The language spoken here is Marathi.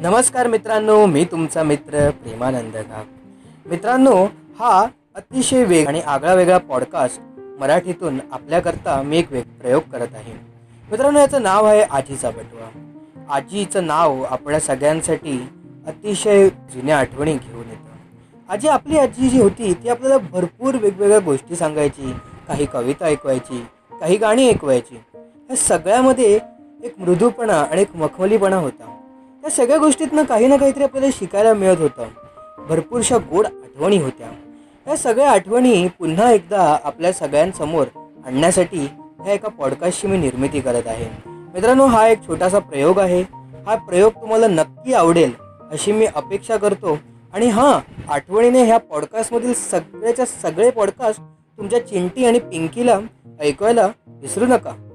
नमस्कार मित्रांनो मी तुमचा मित्र प्रेमानंद नाग मित्रांनो हा अतिशय वेग आणि आगळा वेगळा पॉडकास्ट मराठीतून आपल्याकरता मी एक वेग प्रयोग करत आहे. मित्रांनो याचं नाव आहे आजीचा बटवा. आजीचं नाव आपल्या सगळ्यांसाठी अतिशय जुन्या आठवणी घेऊन येतं. आजी आपली आजी जी होती ती आपल्याला भरपूर वेगवेगळ्या गोष्टी सांगायची काही कविता ऐकवायची काही गाणी ऐकवायची. या सगळ्यामध्ये एक मृदूपणा आणि एक मखमलीपणा होता. त्या सगळ्या गोष्टीतनं काही ना काहीतरी आपल्याला शिकायला मिळत होतं. भरपूरशा गोड आठवणी होत्या. या सगळ्या आठवणी पुन्हा एकदा आपल्या सगळ्यांसमोर आणण्यासाठी ह्या एका पॉडकास्टची मी निर्मिती करत आहे. मित्रांनो हा एक छोटासा प्रयोग आहे. हा प्रयोग तुम्हाला नक्की आवडेल अशी मी अपेक्षा करतो. आणि हां आठवणीने ह्या पॉडकास्टमधील सगळ्याच्या सगळे पॉडकास्ट तुमच्या चिंटी आणि पिंकीला ऐकवायला विसरू नका.